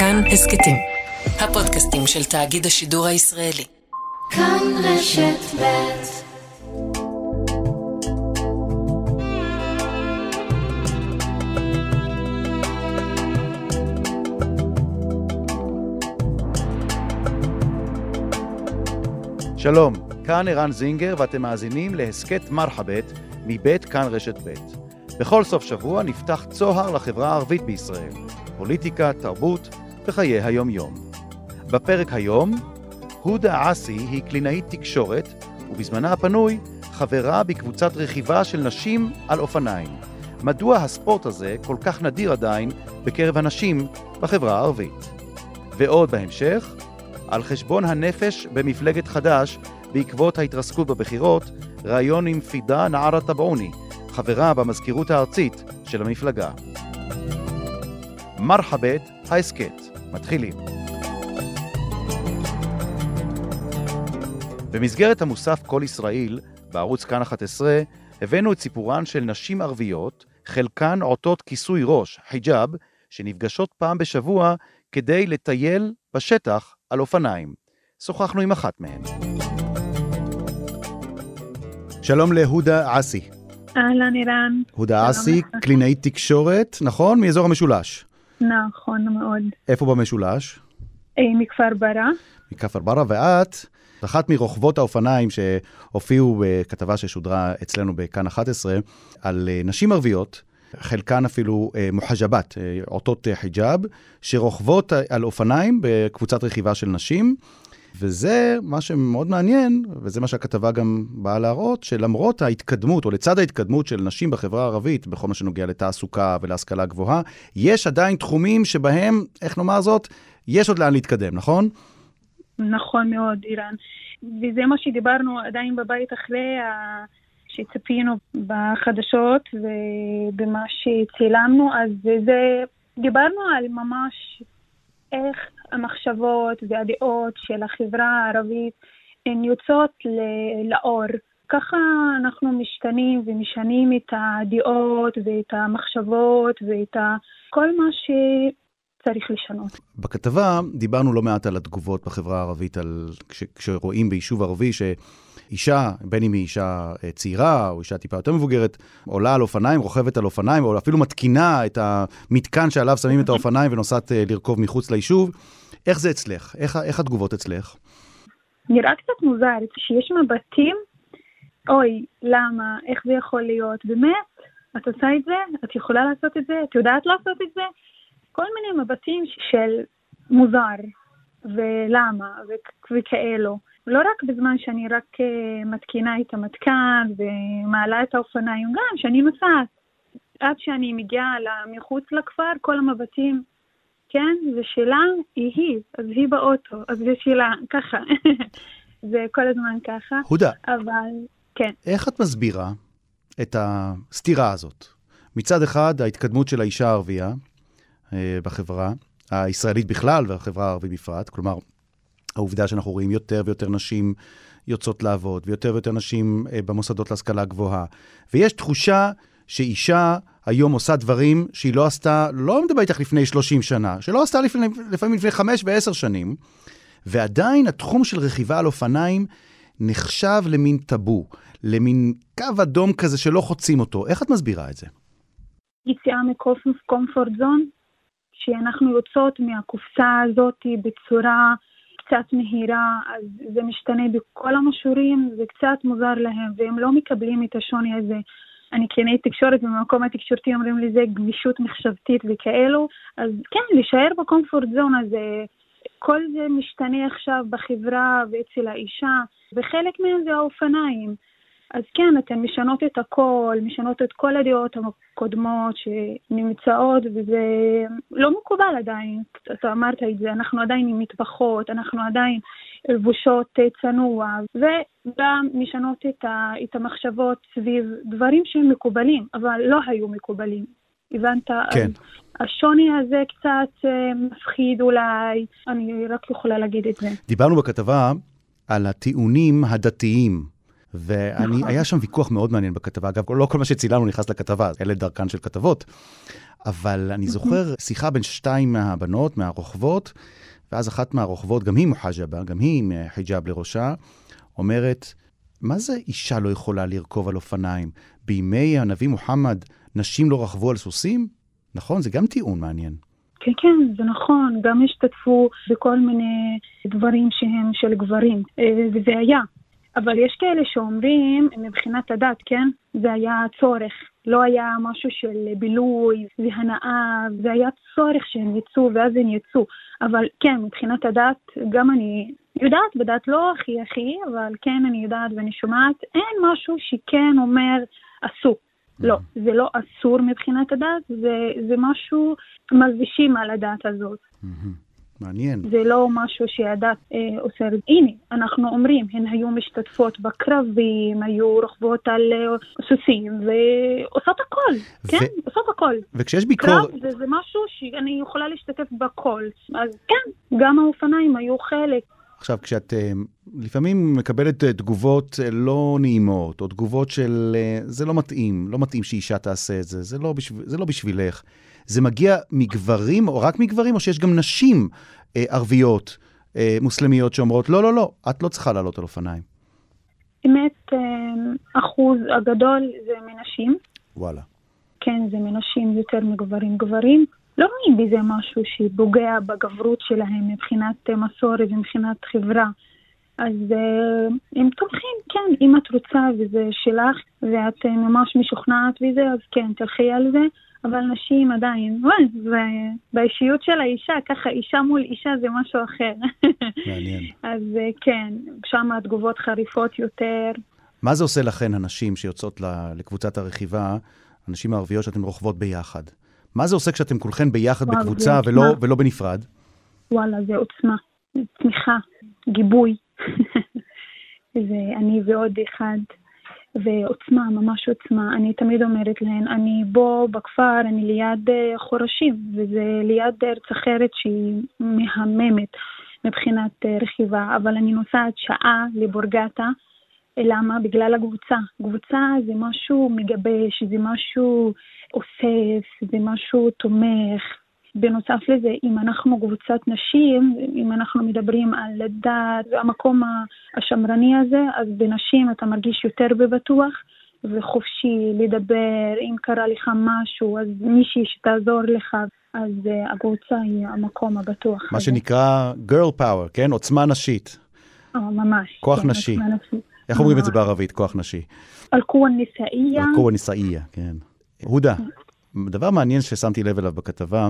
כאן הסכתים, הפודקאסטים של תאגיד השידור הישראלי. כאן רשת ב' שלום, כאן ערן זינגר ואתם מאזינים להסכת מרחבת מבית כאן רשת ב'. בכל סוף שבוע נפתח צוהר לחברה הערבית בישראל, פוליטיקה, תרבות וחיי היום-יום. בפרק היום, הודה עסי היא קלינאית תקשורת, ובזמנה הפנוי חברה בקבוצת רכיבה של נשים על אופניים. מדוע הספורט הזה כל כך נדיר עדיין בקרב הנשים בחברה הערבית? ועוד בהמשך, על חשבון הנפש במפלגת חד"ש בעקבות ההתרסקות בבחירות, ראיון עם פידה נערה טבעוני, חברה במזכירות הארצית של המפלגה. מרחבת ההסכת, מתחילים. במסגרת המוסף כל ישראל, בערוץ כאן 11, הבאנו את סיפורן של נשים ערביות, חלקן עוטות כיסוי ראש, חיג'אב, שנפגשות פעם בשבוע כדי לטייל בשטח על אופניים. שוחחנו עם אחת מהן. שלום להודה עסי. אהלן אירן. הודה אסי, קלינאית תקשורת, נכון? מאזור המשולש. נכון מאוד. איפה במשולש? אה, מכפר ברא. מכפר ברא, ואת אחת מרוכבות האופניים שהופיעו בכתבה ששודרה אצלנו בכאן 11 על אה, נשים ערביות. חלקן אפילו אה, מוחג'בת, עוטות חיג'אב, שרוכבות על אופניים בקבוצת רכיבה של נשים. וזה מה שמאוד מעניין, וזה מה שהכתבה גם באה להראות, שלמרות ההתקדמות, או לצד ההתקדמות של נשים בחברה הערבית, בכל מה שנוגע לתעסוקה ולהשכלה גבוהה, יש עדיין תחומים שבהם, איך נאמר זאת, יש עוד לאן להתקדם, נכון? נכון מאוד, אירן. וזה מה שדיברנו עדיין בבית אחרי. שצפינו בחדשות ובמה שצילמנו, אז זה, דיברנו על ממש איך המחשבות והדעות של החברה הערבית הן יוצאות לאור. ככה אנחנו משתנים ומשנים את הדעות ואת המחשבות ואת כל מה שצריך לשנות. בכתבה דיברנו לא מעט על התגובות בחברה הערבית, על כש, כשרואים ביישוב ערבי ש... אישה, בין אם היא אישה אה, צעירה או אישה טיפה יותר מבוגרת, עולה על אופניים, רוכבת על אופניים, או אפילו מתקינה את המתקן שעליו שמים את האופניים ונוסעת אה, לרכוב מחוץ ליישוב. איך זה אצלך? איך, איך התגובות אצלך? נראה קצת מוזר, שיש מבטים, אוי, למה, איך זה יכול להיות, באמת, את עושה את זה, את יכולה לעשות את זה, את יודעת לעשות את זה, כל מיני מבטים של מוזר, ולמה, וכאלו. לא רק בזמן שאני רק uh, מתקינה את המתקן ומעלה את האופניים, גם כשאני נוסעת. עד שאני מגיעה מחוץ לכפר, כל המבטים, כן, זה שלה, היא היא, אז היא באוטו, אז זה שלה, ככה. זה כל הזמן ככה. הודה. אבל, כן. איך את מסבירה את הסתירה הזאת? מצד אחד, ההתקדמות של האישה הערבייה אה, בחברה, הישראלית בכלל והחברה הערבית בפרט, כלומר, העובדה שאנחנו רואים יותר ויותר נשים יוצאות לעבוד, ויותר ויותר נשים אה, במוסדות להשכלה גבוהה. ויש תחושה שאישה היום עושה דברים שהיא לא עשתה, לא מדבר איתך לפני 30 שנה, שלא עשתה לפני, לפעמים לפני 5 ו-10 שנים, ועדיין התחום של רכיבה על אופניים נחשב למין טאבו, למין קו אדום כזה שלא חוצים אותו. איך את מסבירה את זה? יציאה מקומפורט זון, שאנחנו יוצאות מהקופסה הזאת בצורה קצת מהירה, אז זה משתנה בכל המשורים, זה קצת מוזר להם, והם לא מקבלים את השוני הזה. אני קלינאית תקשורת, ובמקום התקשורתי אומרים לי זה גמישות מחשבתית וכאלו, אז כן, להישאר בקומפורט זון הזה, כל זה משתנה עכשיו בחברה ואצל האישה, וחלק מהם זה האופניים. אז כן, אתן משנות את הכל, משנות את כל הדעות הקודמות שנמצאות, וזה לא מקובל עדיין. אתה אמרת את זה, אנחנו עדיין עם מטבחות, אנחנו עדיין לבושות צנוע, וגם משנות את, ה, את המחשבות סביב דברים שהם מקובלים, אבל לא היו מקובלים. הבנת? כן. השוני הזה קצת אה, מפחיד אולי, אני רק יכולה להגיד את זה. דיברנו בכתבה על הטיעונים הדתיים. והיה נכון. שם ויכוח מאוד מעניין בכתבה. אגב, לא כל מה שצילמנו נכנס לכתבה, אלה דרכן של כתבות. אבל אני זוכר שיחה בין שתיים מהבנות, מהרוכבות, ואז אחת מהרוכבות, גם היא מוחג'בה, גם היא עם חיג'אב לראשה, אומרת, מה זה אישה לא יכולה לרכוב על אופניים? בימי הנביא מוחמד נשים לא רכבו על סוסים? נכון, זה גם טיעון מעניין. כן, כן, זה נכון. גם השתתפו בכל מיני דברים שהם של גברים, אה, וזה היה. אבל יש כאלה שאומרים, מבחינת הדת, כן? זה היה צורך. לא היה משהו של בילוי והנאה, זה היה צורך שהם יצאו ואז הם יצאו. אבל כן, מבחינת הדת, גם אני יודעת, בדת לא הכי הכי, אבל כן אני יודעת ואני שומעת, אין משהו שכן אומר אסור. לא, mm-hmm. זה לא אסור מבחינת הדת, זה, זה משהו מלבישים על הדת הזאת. מעניין. זה לא משהו שהדת אה, אוסרת. הנה, אנחנו אומרים, הן היו משתתפות בקרבים, היו רוכבות על אה, סוסים, ועושות הכל, ו... כן? עושות הכל. וכשיש ביקורת... קרב זה, זה משהו שאני יכולה להשתתף בכל. אז כן, גם האופניים היו חלק. עכשיו, כשאת uh, לפעמים מקבלת uh, תגובות uh, לא נעימות, או תגובות של זה לא מתאים, לא מתאים שאישה תעשה את זה, זה לא, בשב... זה לא בשבילך. זה מגיע מגברים, או רק מגברים, או שיש גם נשים uh, ערביות, uh, מוסלמיות, שאומרות, לא, לא, לא, את לא צריכה לעלות על אופניים. באמת, אחוז הגדול זה מנשים. וואלה. כן, זה מנשים יותר מגברים. גברים לא רואים בזה משהו שפוגע בגברות שלהם מבחינת מסורת ומבחינת חברה. אז uh, הם תומכים, כן, אם את רוצה וזה שלך ואת uh, ממש משוכנעת וזה, אז כן, תלכי על זה. אבל נשים עדיין, באישיות של האישה, ככה אישה מול אישה זה משהו אחר. מעניין. אז כן, שם התגובות חריפות יותר. מה זה עושה לכן, הנשים שיוצאות לקבוצת הרכיבה, הנשים הערביות שאתן רוכבות ביחד? מה זה עושה כשאתם כולכן ביחד וואו, בקבוצה ולא, ולא בנפרד? וואלה, זה עוצמה, תמיכה, גיבוי. זה אני ועוד אחד, ועוצמה, ממש עוצמה. אני תמיד אומרת להן, אני בו בכפר, אני ליד אה, חורשים, וזה ליד ארץ אחרת שהיא מהממת מבחינת אה, רכיבה, אבל אני נוסעת שעה לבורגטה. למה? בגלל הקבוצה. קבוצה זה משהו מגבש, זה משהו אוסף, זה משהו תומך. בנוסף לזה, אם אנחנו קבוצת נשים, אם אנחנו מדברים על דת והמקום השמרני הזה, אז בנשים אתה מרגיש יותר בבטוח וחופשי לדבר, אם קרה לך משהו, אז מישהי שתעזור לך, אז uh, הקבוצה היא המקום הבטוח. מה הזה. שנקרא girl power, כן? עוצמה נשית. אה, ממש. כוח כן, נשי. איך אומרים את זה בערבית, כוח נשי? אל-קוwa ניסאייה. אל-קוwa ניסאייה, כן. הודה, דבר מעניין ששמתי לב אליו בכתבה,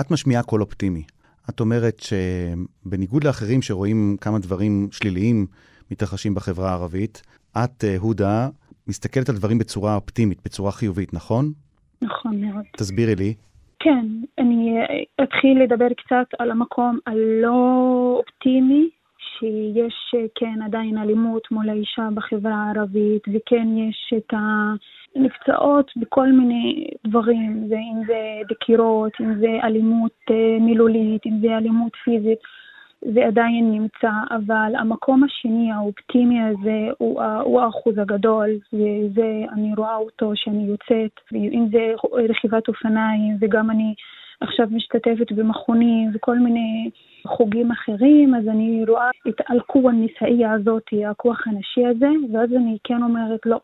את משמיעה קול אופטימי. את אומרת שבניגוד לאחרים שרואים כמה דברים שליליים מתרחשים בחברה הערבית, את, אה, הודה, מסתכלת על דברים בצורה אופטימית, בצורה חיובית, נכון? נכון מאוד. תסבירי לי. כן, אני אה, אתחיל לדבר קצת על המקום הלא אופטימי שיש אה, כן עדיין אלימות מול האישה בחברה הערבית, וכן יש את הנפצעות בכל מיני דברים, אם זה דקירות, אם זה אלימות אה, מילולית, אם זה אלימות פיזית. זה עדיין נמצא, אבל המקום השני, האופטימי הזה, הוא, הוא האחוז הגדול, וזה, אני רואה אותו שאני יוצאת, אם זה רכיבת אופניים, וגם אני עכשיו משתתפת במכונים וכל מיני חוגים אחרים, אז אני רואה את אלקובה הנישאייה הזאת, הכוח הנשי הזה, ואז אני כן אומרת, לא,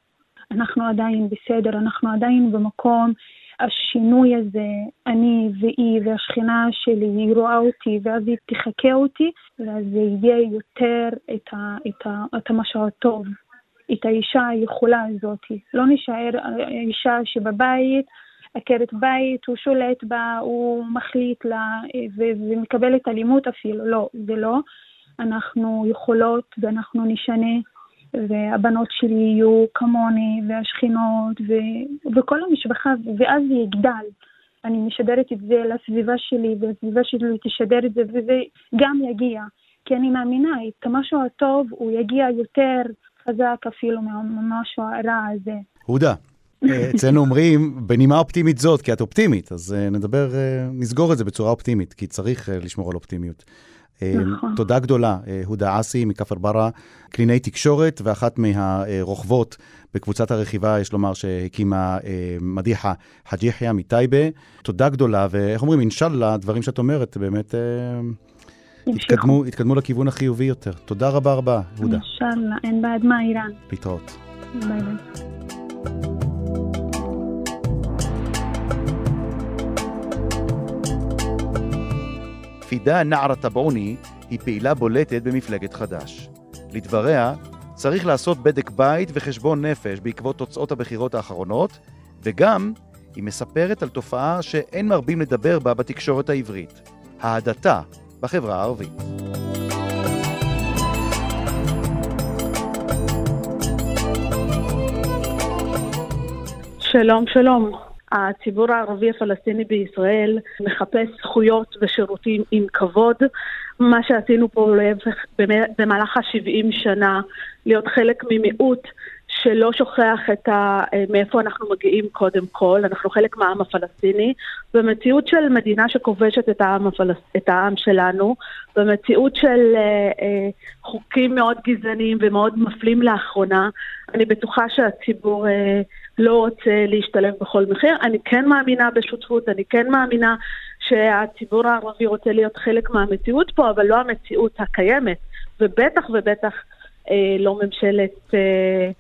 אנחנו עדיין בסדר, אנחנו עדיין במקום, השינוי הזה, אני והיא והשכנה שלי, היא רואה אותי, ואז היא תחכה אותי, ואז זה יהיה יותר את, ה, את, ה, את המשהו הטוב, את האישה היכולה הזאת. לא נשאר אישה שבבית, עקרת בית, הוא שולט בה, הוא מחליט לה ומקבל את אלימות אפילו, לא, זה לא. אנחנו יכולות ואנחנו נשנה, והבנות שלי יהיו כמוני, והשכנות, ו... וכל המשפחה, ואז זה יגדל. אני משדרת את זה לסביבה שלי, והסביבה שלי תשדר את זה, וזה גם יגיע. כי אני מאמינה, את המשהו הטוב הוא יגיע יותר חזק אפילו מהמשהו הרע הזה. הודה, אצלנו אומרים, בנימה אופטימית זאת, כי את אופטימית, אז uh, נדבר, uh, נסגור את זה בצורה אופטימית, כי צריך uh, לשמור על אופטימיות. נכון. תודה גדולה, הודה אסי מכפר ברא, קלינאי תקשורת ואחת מהרוכבות בקבוצת הרכיבה, יש לומר, שהקימה מדיחה חאג' יחיא מטייבה. תודה גדולה, ואיך אומרים, אינשאללה, הדברים שאת אומרת באמת... התקדמו, התקדמו לכיוון החיובי יותר. תודה רבה רבה, הודה. אינשאללה, אין בעד מה, איראן. להתראות. ביי ביי. פידה נערה טבעוני היא פעילה בולטת במפלגת חד"ש. לדבריה, צריך לעשות בדק בית וחשבון נפש בעקבות תוצאות הבחירות האחרונות, וגם היא מספרת על תופעה שאין מרבים לדבר בה בתקשורת העברית, ההדתה בחברה הערבית. שלום, שלום. הציבור הערבי הפלסטיני בישראל מחפש זכויות ושירותים עם כבוד. מה שעשינו פה במהלך ה-70 שנה, להיות חלק ממיעוט שלא שוכח את ה... מאיפה אנחנו מגיעים קודם כל, אנחנו חלק מהעם הפלסטיני, במציאות של מדינה שכובשת את העם, הפלס... את העם שלנו, במציאות של אה, אה, חוקים מאוד גזעניים ומאוד מפלים לאחרונה, אני בטוחה שהציבור אה, לא רוצה להשתלב בכל מחיר. אני כן מאמינה בשותפות, אני כן מאמינה שהציבור הערבי רוצה להיות חלק מהמציאות פה, אבל לא המציאות הקיימת, ובטח ובטח אה, לא ממשלת... אה, אה,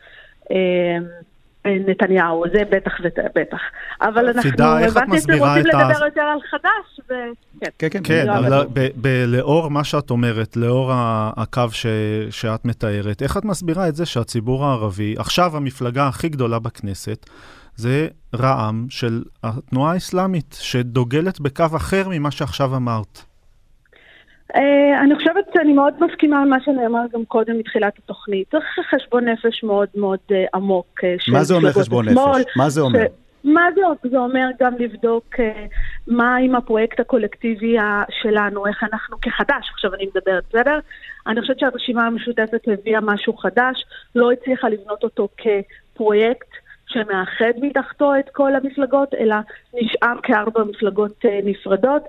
נתניהו, זה בטח ובטח. אבל אנחנו, הבנתי שאתם רוצים לדבר יותר על חד"ש, ו... כן, כן, כן, כן אבל לאור מה שאת אומרת, לאור הקו שאת מתארת, איך את מסבירה את זה שהציבור הערבי, עכשיו המפלגה הכי גדולה בכנסת, זה רע"מ של התנועה האסלאמית, שדוגלת בקו אחר ממה שעכשיו אמרת. Uh, אני חושבת שאני מאוד מסכימה על מה שנאמר גם קודם מתחילת התוכנית. צריך חשבון נפש מאוד מאוד uh, עמוק. Uh, מה זה אומר חשבון נפש? מה זה אומר? מה זה, זה אומר גם לבדוק uh, מה עם הפרויקט הקולקטיבי שלנו, איך אנחנו כחדש, עכשיו אני מדברת, בסדר? אני חושבת שהרשימה המשותפת הביאה משהו חדש, לא הצליחה לבנות אותו כפרויקט. שמאחד מתחתו את כל המפלגות, אלא נשאר כארבע מפלגות אה, נפרדות.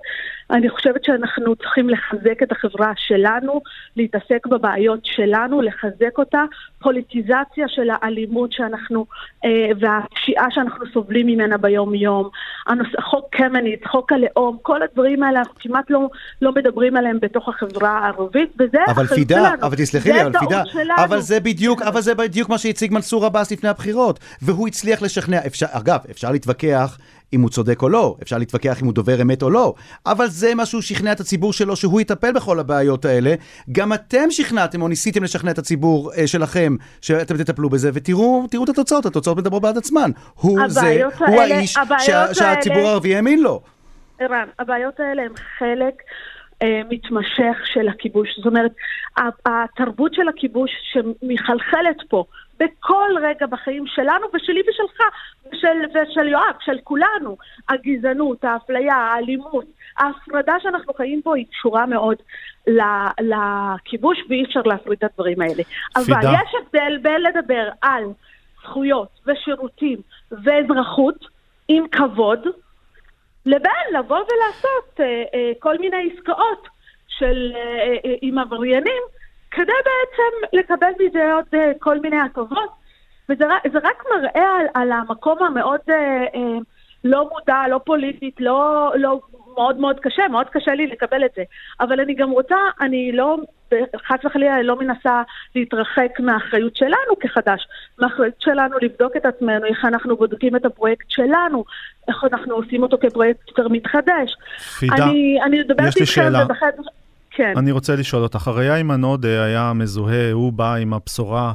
אני חושבת שאנחנו צריכים לחזק את החברה שלנו, להתעסק בבעיות שלנו, לחזק אותה. פוליטיזציה של האלימות שאנחנו, אה, והפשיעה שאנחנו סובלים ממנה ביום-יום. הנוס, חוק קמיניץ, חוק הלאום, כל הדברים האלה, אנחנו כמעט לא, לא מדברים עליהם בתוך החברה הערבית, וזה אבל פידה, שלנו. אבל תסלחי לי, אבל פידה, שלנו. אבל זה בדיוק, אבל זה בדיוק מה שהציג מנסור עבאס לפני הבחירות, והוא הצליח לשכנע, אפשר, אגב, אפשר להתווכח אם הוא צודק או לא, אפשר להתווכח אם הוא דובר אמת או לא, אבל זה מה שהוא שכנע את הציבור שלו, שהוא יטפל בכל הבעיות האלה. גם אתם שכנעתם או ניסיתם לשכנע את הציבור אה, שלכם שאתם תטפלו בזה, ותראו את התוצאות, התוצאות מדברות בעד עצמן. הוא זה, האלה, הוא האיש שה, שהציבור הערבי האמין לו. ערן, הבעיות האלה הן חלק... אה, מתמשך של הכיבוש. זאת אומרת, התרבות של הכיבוש שמחלחלת פה בכל רגע בחיים שלנו ושלי ושלך ושל, ושל יואב, של כולנו. הגזענות, האפליה, האלימות, ההפרדה שאנחנו חיים פה היא קשורה מאוד לכיבוש ואי אפשר להפריד את הדברים האלה. פידה. אבל יש הבדל בין לדבר על זכויות ושירותים ואזרחות עם כבוד, לבין לבוא ולעשות אה, אה, כל מיני עסקאות של, אה, אה, עם עבריינים כדי בעצם לקבל מזה עוד uh, כל מיני הטבות. וזה רק מראה על, על המקום המאוד uh, uh, לא מודע, לא פוליטית, לא, לא מאוד מאוד קשה, מאוד קשה לי לקבל את זה. אבל אני גם רוצה, אני לא, חס וחלילה, לא מנסה להתרחק מהאחריות שלנו כחדש, מהאחריות שלנו לבדוק את עצמנו, איך אנחנו בודקים את הפרויקט שלנו, איך אנחנו עושים אותו כפרויקט יותר מתחדש. פידה, אני, אני יש לי שאלה. ובחד... כן. אני רוצה לשאול אותך, הרי איימן עודה היה מזוהה, הוא בא עם הבשורה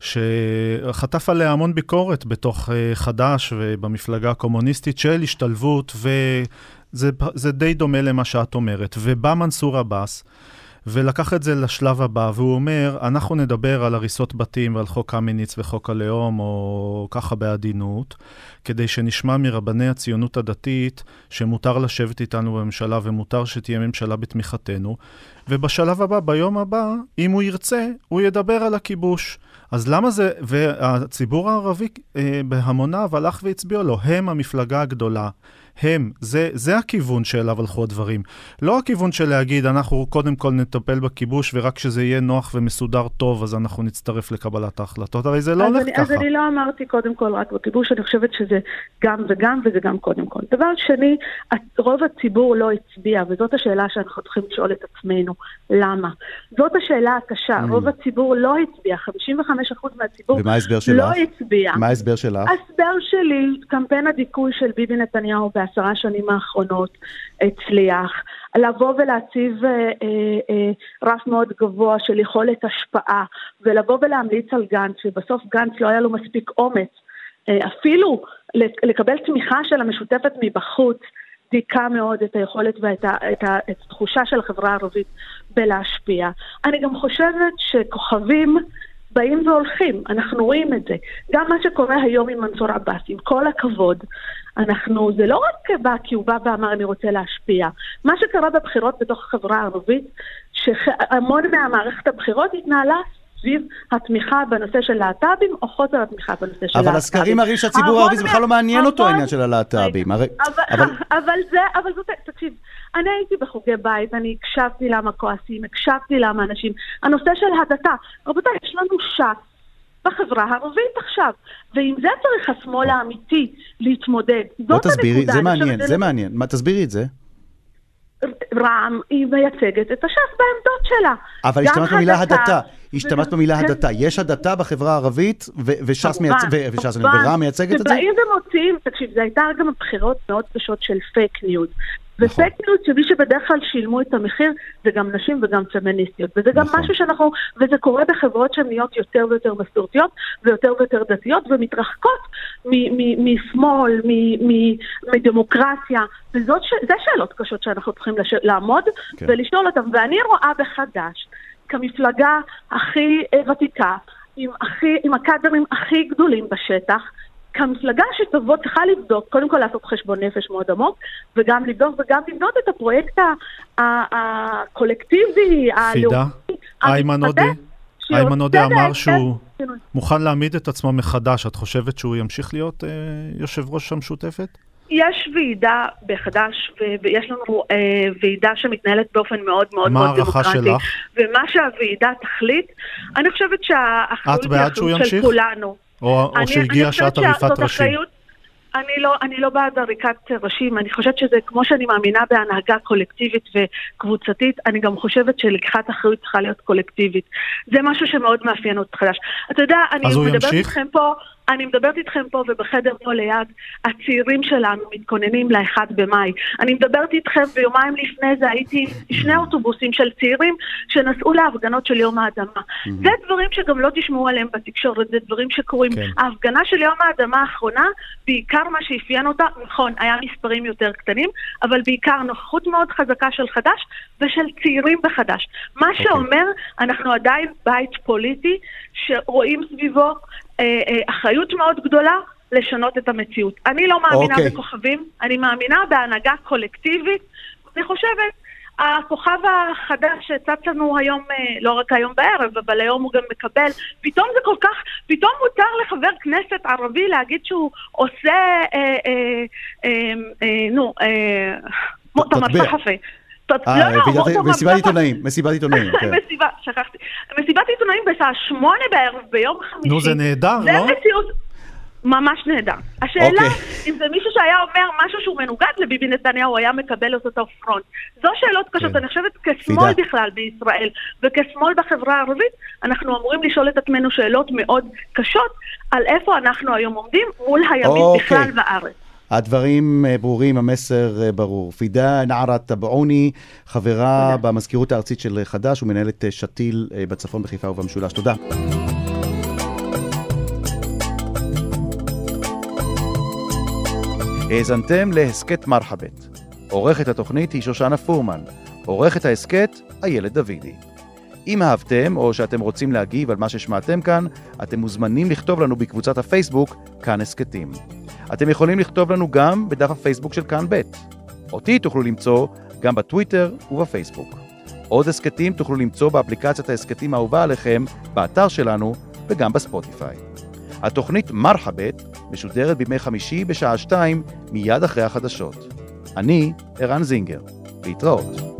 שחטף עליה המון ביקורת בתוך אה, חד"ש ובמפלגה הקומוניסטית של השתלבות, וזה די דומה למה שאת אומרת. ובא מנסור עבאס, ולקח את זה לשלב הבא, והוא אומר, אנחנו נדבר על הריסות בתים ועל חוק קמיניץ וחוק הלאום, או ככה בעדינות, כדי שנשמע מרבני הציונות הדתית שמותר לשבת איתנו בממשלה ומותר שתהיה ממשלה בתמיכתנו, ובשלב הבא, ביום הבא, אם הוא ירצה, הוא ידבר על הכיבוש. אז למה זה, והציבור הערבי אה, בהמוניו הלך והצביע לו, הם המפלגה הגדולה, הם, זה, זה הכיוון שאליו הלכו הדברים. לא הכיוון של להגיד, אנחנו קודם כל נטפל בכיבוש, ורק כשזה יהיה נוח ומסודר טוב, אז אנחנו נצטרף לקבלת ההחלטות. הרי זה לא הולך ככה. אז אני לא אמרתי קודם כל רק בכיבוש, אני חושבת שזה גם וגם, וזה גם קודם כל. דבר שני, רוב הציבור לא הצביע, וזאת השאלה שאנחנו צריכים לשאול את עצמנו, למה? זאת השאלה הקשה, mm. רוב הציבור לא הצביע, 55% מהציבור ומה ההסבר שלך? לא הצביע. מה ההסבר שלך? ההסבר שלי, קמפיין הדיכוי של ביבי נתניהו בעשרה שנים האחרונות הצליח. לבוא ולהציב אה, אה, אה, רף מאוד גבוה של יכולת השפעה, ולבוא ולהמליץ על גנץ, שבסוף גנץ לא היה לו מספיק אומץ, אפילו לקבל תמיכה של המשותפת מבחוץ, דיכא מאוד את היכולת ואת ה, את ה, את התחושה של החברה הערבית בלהשפיע. אני גם חושבת שכוכבים באים והולכים, אנחנו רואים את זה. גם מה שקורה היום עם מנסור עבאס, עם כל הכבוד, אנחנו, זה לא רק בא כי הוא בא ואמר אני רוצה להשפיע. מה שקרה בבחירות בתוך החברה הערבית, שהמון מהמערכת הבחירות התנהלה סביב התמיכה בנושא של להט"בים, או חוסר התמיכה בנושא של להט"בים. אבל הסקרים מראים שהציבור הערבי זה בכלל לא מעניין אותו העניין של הלהט"בים. אבל זה, אבל זאת, תקשיב, אני הייתי בחוגי בית, אני הקשבתי למה כועסים, הקשבתי למה אנשים. הנושא של הדתה, רבותיי, יש לנו ש"ס. בחברה הערבית עכשיו. ועם זה צריך השמאל האמיתי להתמודד. זאת הנקודה. תסבירי, זה מעניין, זה מעניין. מה, תסבירי את זה. רע"מ היא מייצגת את הש"ס בעמדות שלה. אבל השתמשת במילה הדתה. השתמשת במילה כן. הדתה. יש הדתה בחברה הערבית, וש"ס מייצגת, ורע"מ מייצגת את זה? ובאים ומוצאים, תקשיב, זו הייתה גם בחירות מאוד קשות של fake news. ו fake news שמי שבדרך כלל שילמו את המחיר זה גם נשים וגם פמיניסטיות. וזה גם נכון. משהו שאנחנו, וזה קורה בחברות שהן נהיות יותר ויותר מסורתיות ויותר ויותר דתיות ומתרחקות משמאל, מדמוקרטיה. וזה שאלות קשות שאנחנו צריכים לעמוד כן. ולשאול אותן. ואני רואה בחד"ש כמפלגה הכי ותיקה, עם, הכי, עם הקאדרים הכי גדולים בשטח, כמפלגה שתבוא, צריכה לבדוק, קודם כל לעשות חשבון נפש מאוד עמוק, וגם לבדוק וגם לבנות את הפרויקט הקולקטיבי, הלאומי. פידה, איימן עודה. איימן עודה אמר שהוא מוכן להעמיד את עצמו מחדש. את חושבת שהוא ימשיך להיות אה, יושב ראש המשותפת? יש ועידה בחד"ש, ויש לנו אה, ועידה שמתנהלת באופן מאוד מאוד מאוד דמוקרטי. מה הערכה שלך? ומה שהוועידה תחליט, אני חושבת שהאחריות היא אחריות של כולנו. או, או שהגיעה שעת עריפת ראשים. אני לא, אני לא בעד עריקת ראשים, אני חושבת שזה כמו שאני מאמינה בהנהגה קולקטיבית וקבוצתית, אני גם חושבת שלקיחת אחריות צריכה להיות קולקטיבית. זה משהו שמאוד מאפיין אותך חדש. אתה יודע, אני מדברת איתכם פה... אני מדברת איתכם פה ובחדר פה ליד, הצעירים שלנו מתכוננים לאחד במאי. אני מדברת איתכם ויומיים לפני זה הייתי שני אוטובוסים של צעירים שנסעו להפגנות של יום האדמה. זה דברים שגם לא תשמעו עליהם בתקשורת, זה דברים שקורים. כן. ההפגנה של יום האדמה האחרונה, בעיקר מה שאפיין אותה, נכון, היה מספרים יותר קטנים, אבל בעיקר נוכחות מאוד חזקה של חד"ש ושל צעירים בחד"ש. מה okay. אוקיי. שאומר, אנחנו עדיין בית פוליטי שרואים סביבו אחריות מאוד גדולה לשנות את המציאות. אני לא מאמינה okay. אוקיי. בכוכבים, אני מאמינה בהנהגה קולקטיבית. אני חושבת, הכוכב החדש שצץ לנו היום, אה, לא רק היום בערב, אבל היום הוא גם מקבל, פתאום זה כל כך, פתאום מותר לחבר כנסת ערבי להגיד שהוא עושה, אה, אה, אה, אה, נו, אה, מועתמר סחפי. אה, לא, לא, מסיבת עיתונאים, מסיבת עיתונאים, כן. שכחתי. מסיבת עיתונאים בשעה שמונה בערב ביום חמישי. נו, זה נהדר, לא? זה מציאות... ממש נהדר. השאלה, okay. אם זה מישהו שהיה אומר משהו שהוא מנוגד לביבי נתניהו, היה מקבל את אותו פרונט. זו שאלות קשות. כן. אני חושבת כשמאל בכלל בישראל, וכשמאל בחברה הערבית, אנחנו אמורים לשאול את עצמנו שאלות מאוד קשות על איפה אנחנו היום עומדים מול הימין okay. בכלל בארץ. הדברים אה, ברורים, המסר אה, ברור. פידה נערה טבעוני, חברה תודה. במזכירות הארצית של חד"ש ומנהלת אה, שתיל בצפון, בחיפה ובמשולש. תודה. האזנתם להסכת מרחבת. עורכת התוכנית היא שושנה פורמן. עורכת ההסכת, איילת דוידי. אם אהבתם, או שאתם רוצים להגיב על מה ששמעתם כאן, אתם מוזמנים לכתוב לנו בקבוצת הפייסבוק, כאן הסכתים. אתם יכולים לכתוב לנו גם בדף הפייסבוק של כאן ב'. אותי תוכלו למצוא גם בטוויטר ובפייסבוק. עוד הסכתים תוכלו למצוא באפליקציית ההסכתים האהובה עליכם, באתר שלנו וגם בספוטיפיי. התוכנית מרחבת משודרת בימי חמישי בשעה שתיים מיד אחרי החדשות. אני ערן זינגר. להתראות.